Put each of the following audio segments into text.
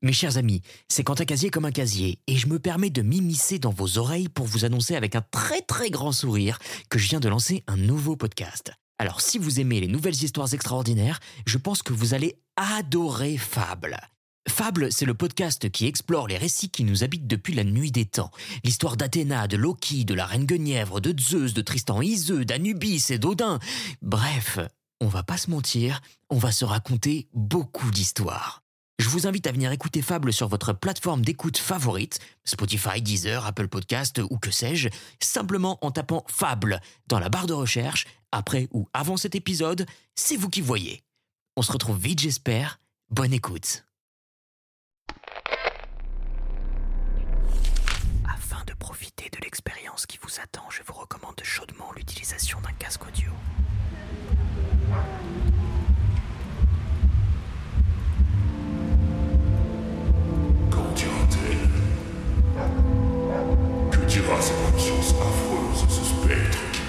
Mes chers amis, c'est quand un casier comme un casier, et je me permets de m'immiscer dans vos oreilles pour vous annoncer avec un très très grand sourire que je viens de lancer un nouveau podcast. Alors si vous aimez les nouvelles histoires extraordinaires, je pense que vous allez adorer Fable. Fable, c'est le podcast qui explore les récits qui nous habitent depuis la nuit des temps. L'histoire d'Athéna, de Loki, de la reine Guenièvre, de Zeus, de Tristan Iseux, d'Anubis et d'Odin. Bref, on va pas se mentir, on va se raconter beaucoup d'histoires. Je vous invite à venir écouter Fable sur votre plateforme d'écoute favorite, Spotify, Deezer, Apple Podcast ou que sais-je, simplement en tapant Fable dans la barre de recherche, après ou avant cet épisode, c'est vous qui voyez. On se retrouve vite j'espère, bonne écoute. Afin de profiter de l'expérience qui vous attend, je vous recommande chaudement l'utilisation d'un casque audio. Que dira cette conscience affreuse, ce spectre qui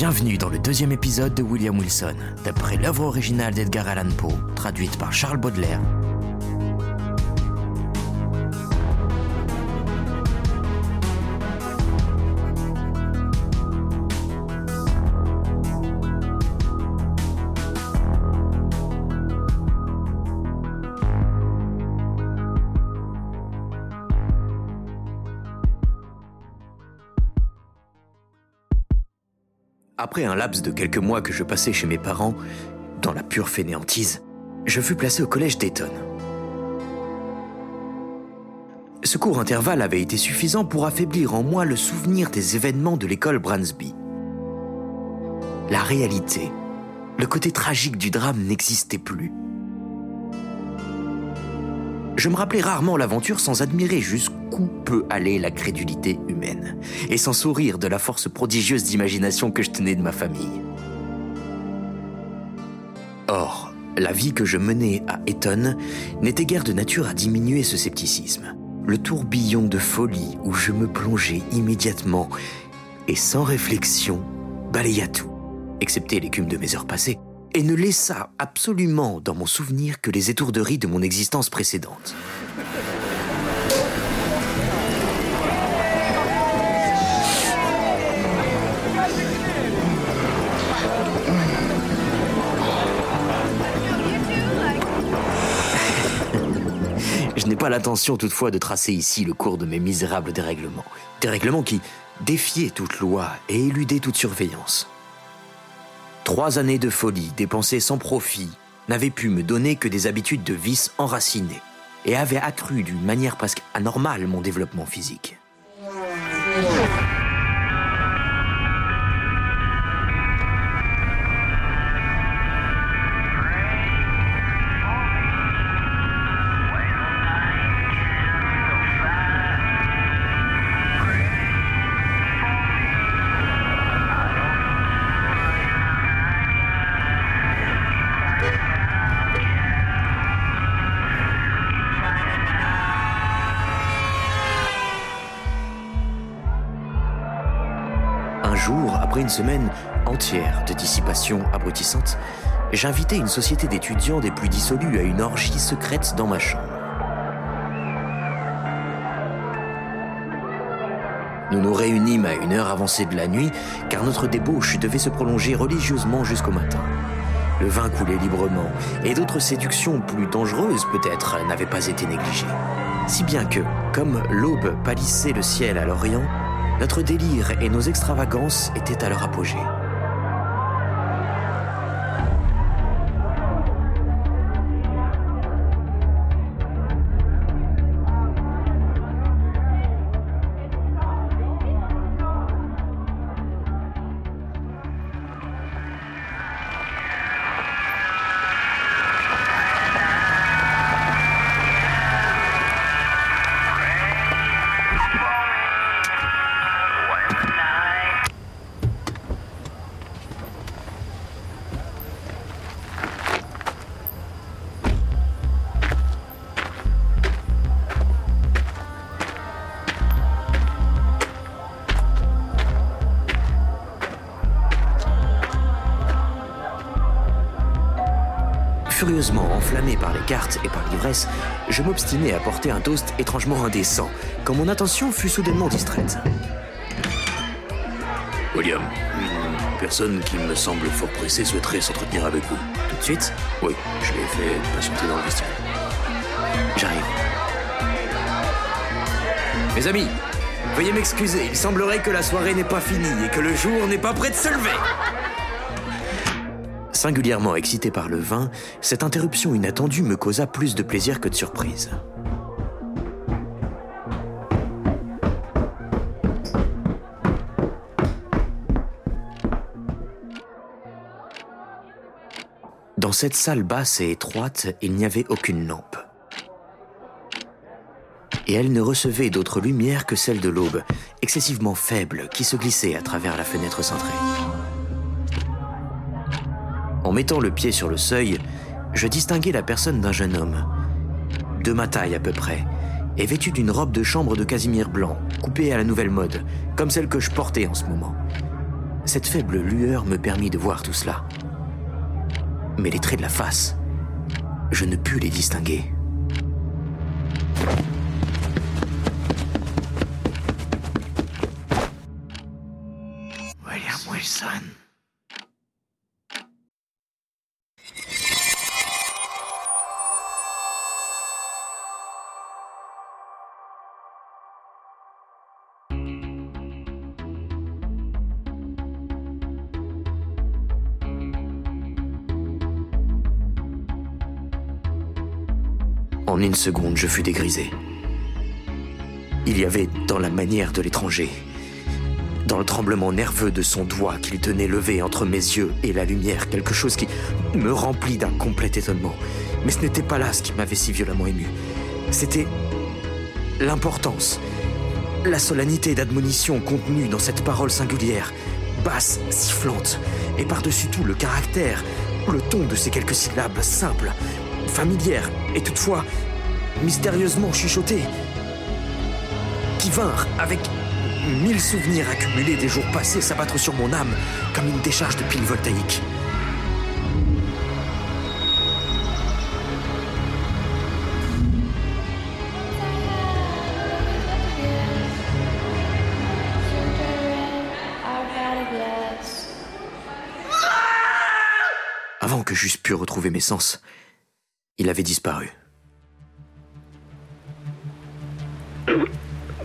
Bienvenue dans le deuxième épisode de William Wilson, d'après l'œuvre originale d'Edgar Allan Poe, traduite par Charles Baudelaire. Après un laps de quelques mois que je passais chez mes parents, dans la pure fainéantise, je fus placé au collège d'Eton. Ce court intervalle avait été suffisant pour affaiblir en moi le souvenir des événements de l'école Bransby. La réalité, le côté tragique du drame n'existait plus. Je me rappelais rarement l'aventure sans admirer jusqu'où peut aller la crédulité humaine, et sans sourire de la force prodigieuse d'imagination que je tenais de ma famille. Or, la vie que je menais à Eton n'était guère de nature à diminuer ce scepticisme. Le tourbillon de folie où je me plongeais immédiatement et sans réflexion balaya tout, excepté l'écume de mes heures passées, et ne laissa absolument dans mon souvenir que les étourderies de mon existence précédente. Je n'ai pas l'intention toutefois de tracer ici le cours de mes misérables dérèglements. Dérèglements qui défiaient toute loi et éludaient toute surveillance. Trois années de folie dépensées sans profit n'avaient pu me donner que des habitudes de vice enracinées et avaient accru d'une manière presque anormale mon développement physique. Une semaine entière de dissipation abrutissante, j'invitai une société d'étudiants des plus dissolus à une orgie secrète dans ma chambre. Nous nous réunîmes à une heure avancée de la nuit, car notre débauche devait se prolonger religieusement jusqu'au matin. Le vin coulait librement, et d'autres séductions plus dangereuses peut-être n'avaient pas été négligées. Si bien que, comme l'aube pâlissait le ciel à l'Orient, notre délire et nos extravagances étaient à leur apogée. Furieusement enflammé par les cartes et par l'ivresse, je m'obstinai à porter un toast étrangement indécent, quand mon attention fut soudainement distraite. William, une personne qui me semble fort pressée souhaiterait s'entretenir avec vous. Tout de suite, Oui, je l'ai fait patienter dans le vestibule. j'arrive. Mes amis, veuillez m'excuser, il semblerait que la soirée n'est pas finie et que le jour n'est pas prêt de se lever. Singulièrement excité par le vin, cette interruption inattendue me causa plus de plaisir que de surprise. Dans cette salle basse et étroite, il n'y avait aucune lampe. Et elle ne recevait d'autre lumière que celle de l'aube, excessivement faible, qui se glissait à travers la fenêtre cintrée. En mettant le pied sur le seuil, je distinguai la personne d'un jeune homme, de ma taille à peu près, et vêtu d'une robe de chambre de casimir blanc, coupée à la nouvelle mode, comme celle que je portais en ce moment. Cette faible lueur me permit de voir tout cela. Mais les traits de la face, je ne pus les distinguer. En une seconde, je fus dégrisé. Il y avait dans la manière de l'étranger, dans le tremblement nerveux de son doigt qu'il tenait levé entre mes yeux et la lumière, quelque chose qui me remplit d'un complet étonnement. Mais ce n'était pas là ce qui m'avait si violemment ému. C'était l'importance, la solennité d'admonition contenue dans cette parole singulière, basse, sifflante, et par-dessus tout le caractère, le ton de ces quelques syllabes simples, familières et toutefois mystérieusement chuchotées, qui vinrent avec mille souvenirs accumulés des jours passés s'abattre sur mon âme comme une décharge de piles voltaïques. Avant que j'eusse pu retrouver mes sens, il avait disparu.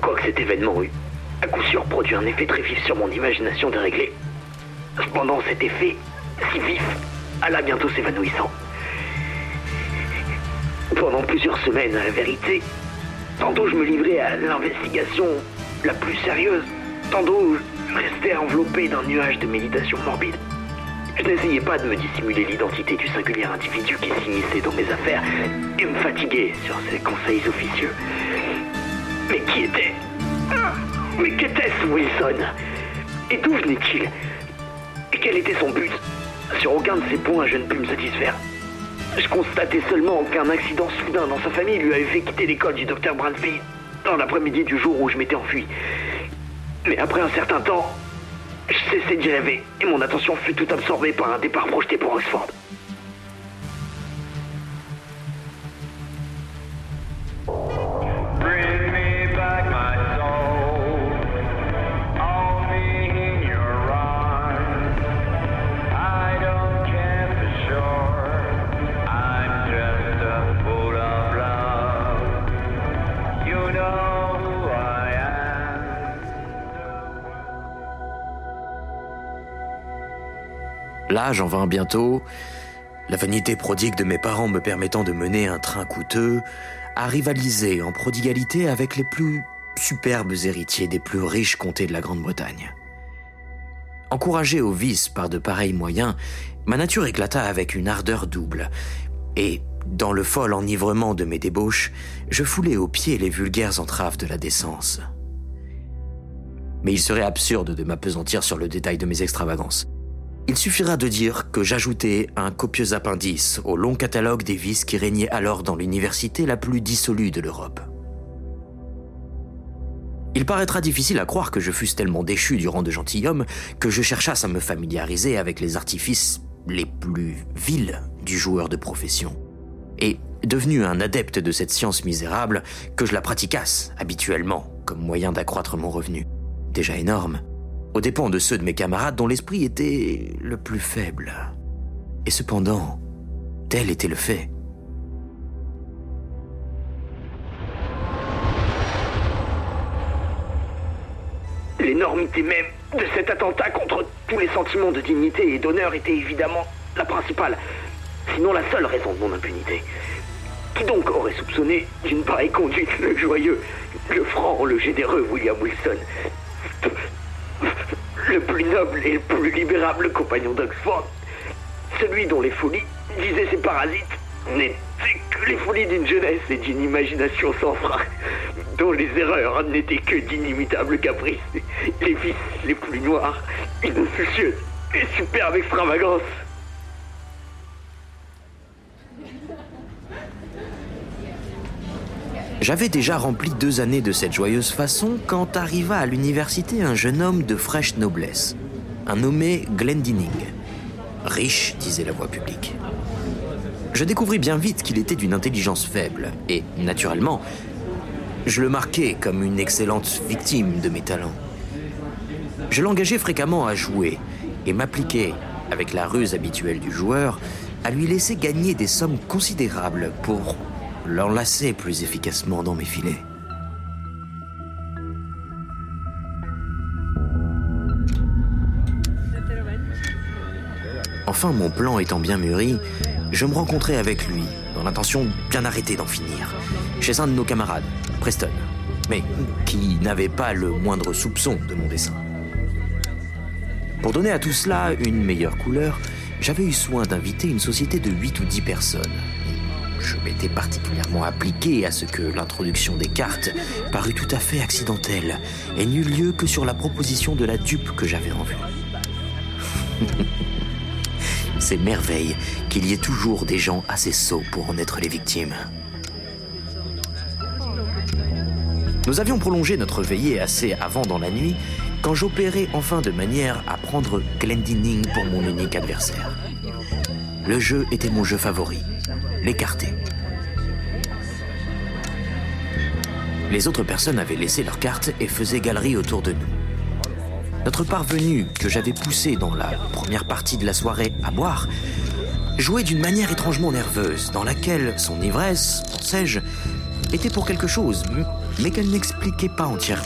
Quoique cet événement eût, à coup sûr, produit un effet très vif sur mon imagination déréglée. Cependant, cet effet, si vif, alla bientôt s'évanouissant. Pendant plusieurs semaines, à la vérité, tantôt je me livrais à l'investigation la plus sérieuse, tantôt je restais enveloppé d'un nuage de méditation morbide. Je n'essayais pas de me dissimuler l'identité du singulier individu qui s'immisçait dans mes affaires et me fatiguait sur ses conseils officieux. Mais qui était Ah Mais qu'était-ce Wilson Et d'où venait-il Et quel était son but Sur aucun de ces points, je ne pus me satisfaire. Je constatais seulement qu'un accident soudain dans sa famille lui avait fait quitter l'école du docteur Bradfield dans l'après-midi du jour où je m'étais enfui. Mais après un certain temps, je cessai d'y rêver et mon attention fut tout absorbée par un départ projeté pour Oxford. Là, j'en vins bientôt, la vanité prodigue de mes parents me permettant de mener un train coûteux, à rivaliser en prodigalité avec les plus superbes héritiers des plus riches comtés de la Grande-Bretagne. Encouragé au vice par de pareils moyens, ma nature éclata avec une ardeur double, et, dans le fol enivrement de mes débauches, je foulais aux pieds les vulgaires entraves de la décence. Mais il serait absurde de m'apesantir sur le détail de mes extravagances. Il suffira de dire que j'ajoutais un copieux appendice au long catalogue des vices qui régnaient alors dans l'université la plus dissolue de l'Europe. Il paraîtra difficile à croire que je fusse tellement déchu du rang de gentilhomme que je cherchasse à me familiariser avec les artifices les plus vils du joueur de profession. Et, devenu un adepte de cette science misérable, que je la pratiquasse habituellement comme moyen d'accroître mon revenu, déjà énorme, aux dépens de ceux de mes camarades dont l'esprit était le plus faible. Et cependant, tel était le fait. L'énormité même de cet attentat contre tous les sentiments de dignité et d'honneur était évidemment la principale, sinon la seule raison de mon impunité. Qui donc aurait soupçonné d'une pareille conduite le joyeux, le franc, le généreux William Wilson? Le plus noble et le plus libérable compagnon d'Oxford, celui dont les folies, disaient ses parasites, n'étaient que les folies d'une jeunesse et d'une imagination sans frein, dont les erreurs n'étaient que d'inimitables caprices, les vices les plus noirs, soucieuse et superbe extravagance. J'avais déjà rempli deux années de cette joyeuse façon quand arriva à l'université un jeune homme de fraîche noblesse, un nommé Glendinning. Riche, disait la voix publique. Je découvris bien vite qu'il était d'une intelligence faible, et, naturellement, je le marquais comme une excellente victime de mes talents. Je l'engageais fréquemment à jouer, et m'appliquais, avec la ruse habituelle du joueur, à lui laisser gagner des sommes considérables pour l'enlacer plus efficacement dans mes filets. Enfin, mon plan étant bien mûri, je me rencontrai avec lui, dans l'intention bien arrêtée d'en finir, chez un de nos camarades, Preston, mais qui n'avait pas le moindre soupçon de mon dessein. Pour donner à tout cela une meilleure couleur, j'avais eu soin d'inviter une société de 8 ou 10 personnes, je m'étais particulièrement appliqué à ce que l'introduction des cartes parut tout à fait accidentelle et n'eut lieu que sur la proposition de la dupe que j'avais en vue. C'est merveille qu'il y ait toujours des gens assez sots pour en être les victimes. Nous avions prolongé notre veillée assez avant dans la nuit quand j'opérais enfin de manière à prendre Glendinning pour mon unique adversaire. Le jeu était mon jeu favori l'écarter. Les autres personnes avaient laissé leurs cartes et faisaient galerie autour de nous. Notre parvenu, que j'avais poussé dans la première partie de la soirée à boire, jouait d'une manière étrangement nerveuse, dans laquelle son ivresse, pensais-je, était pour quelque chose, mais qu'elle n'expliquait pas entièrement.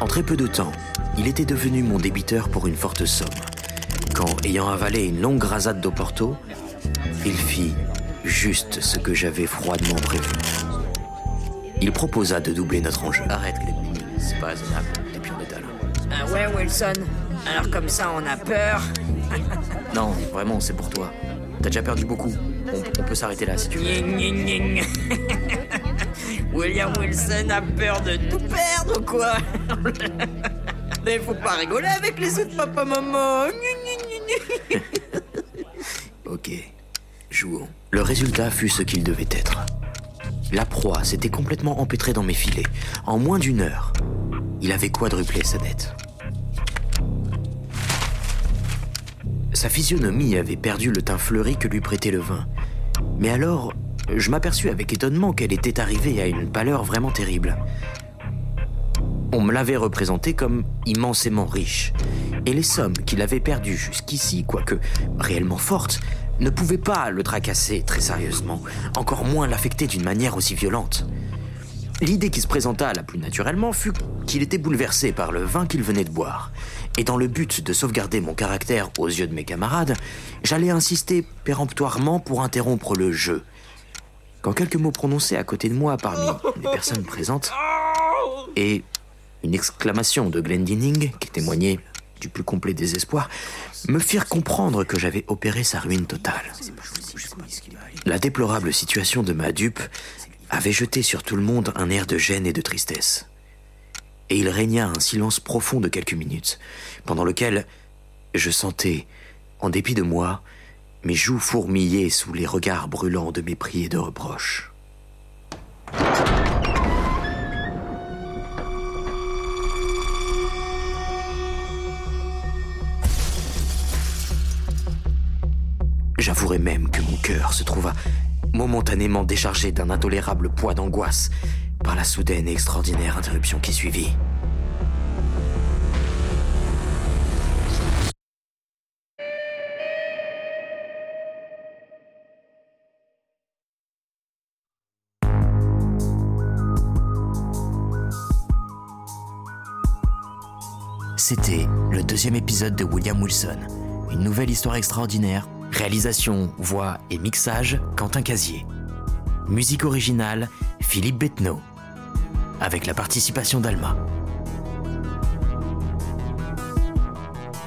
En très peu de temps, il était devenu mon débiteur pour une forte somme, quand, ayant avalé une longue rasade d'Oporto, il fit juste ce que j'avais froidement prévu. Il proposa de doubler notre enjeu. Arrête. C'est pas raisonnable. Et puis on est Ah ouais, Wilson. Alors comme ça, on a peur. non, vraiment, c'est pour toi. T'as déjà perdu beaucoup. On, peut s'arrêter là si tu veux. William Wilson a peur de tout perdre, quoi? Mais faut pas rigoler avec les autres papa-maman. ok. Le résultat fut ce qu'il devait être. La proie s'était complètement empêtrée dans mes filets. En moins d'une heure, il avait quadruplé sa dette. Sa physionomie avait perdu le teint fleuri que lui prêtait le vin. Mais alors, je m'aperçus avec étonnement qu'elle était arrivée à une pâleur vraiment terrible. On me l'avait représenté comme immensément riche, et les sommes qu'il avait perdues jusqu'ici, quoique réellement fortes, ne pouvait pas le tracasser très sérieusement, encore moins l'affecter d'une manière aussi violente. L'idée qui se présenta la plus naturellement fut qu'il était bouleversé par le vin qu'il venait de boire. Et dans le but de sauvegarder mon caractère aux yeux de mes camarades, j'allais insister péremptoirement pour interrompre le jeu. Quand quelques mots prononcés à côté de moi parmi les personnes présentes, et une exclamation de Glendinning qui témoignait plus complet désespoir, me firent comprendre que j'avais opéré sa ruine totale. La déplorable situation de ma dupe avait jeté sur tout le monde un air de gêne et de tristesse. Et il régna un silence profond de quelques minutes, pendant lequel je sentais, en dépit de moi, mes joues fourmiller sous les regards brûlants de mépris et de reproches. J'avouerai même que mon cœur se trouva momentanément déchargé d'un intolérable poids d'angoisse par la soudaine et extraordinaire interruption qui suivit. C'était le deuxième épisode de William Wilson, une nouvelle histoire extraordinaire Réalisation, voix et mixage, Quentin Casier. Musique originale, Philippe Bettenot. Avec la participation d'Alma.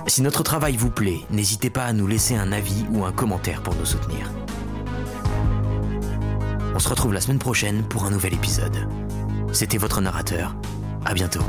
Si notre travail vous plaît, n'hésitez pas à nous laisser un avis ou un commentaire pour nous soutenir. On se retrouve la semaine prochaine pour un nouvel épisode. C'était votre narrateur. À bientôt.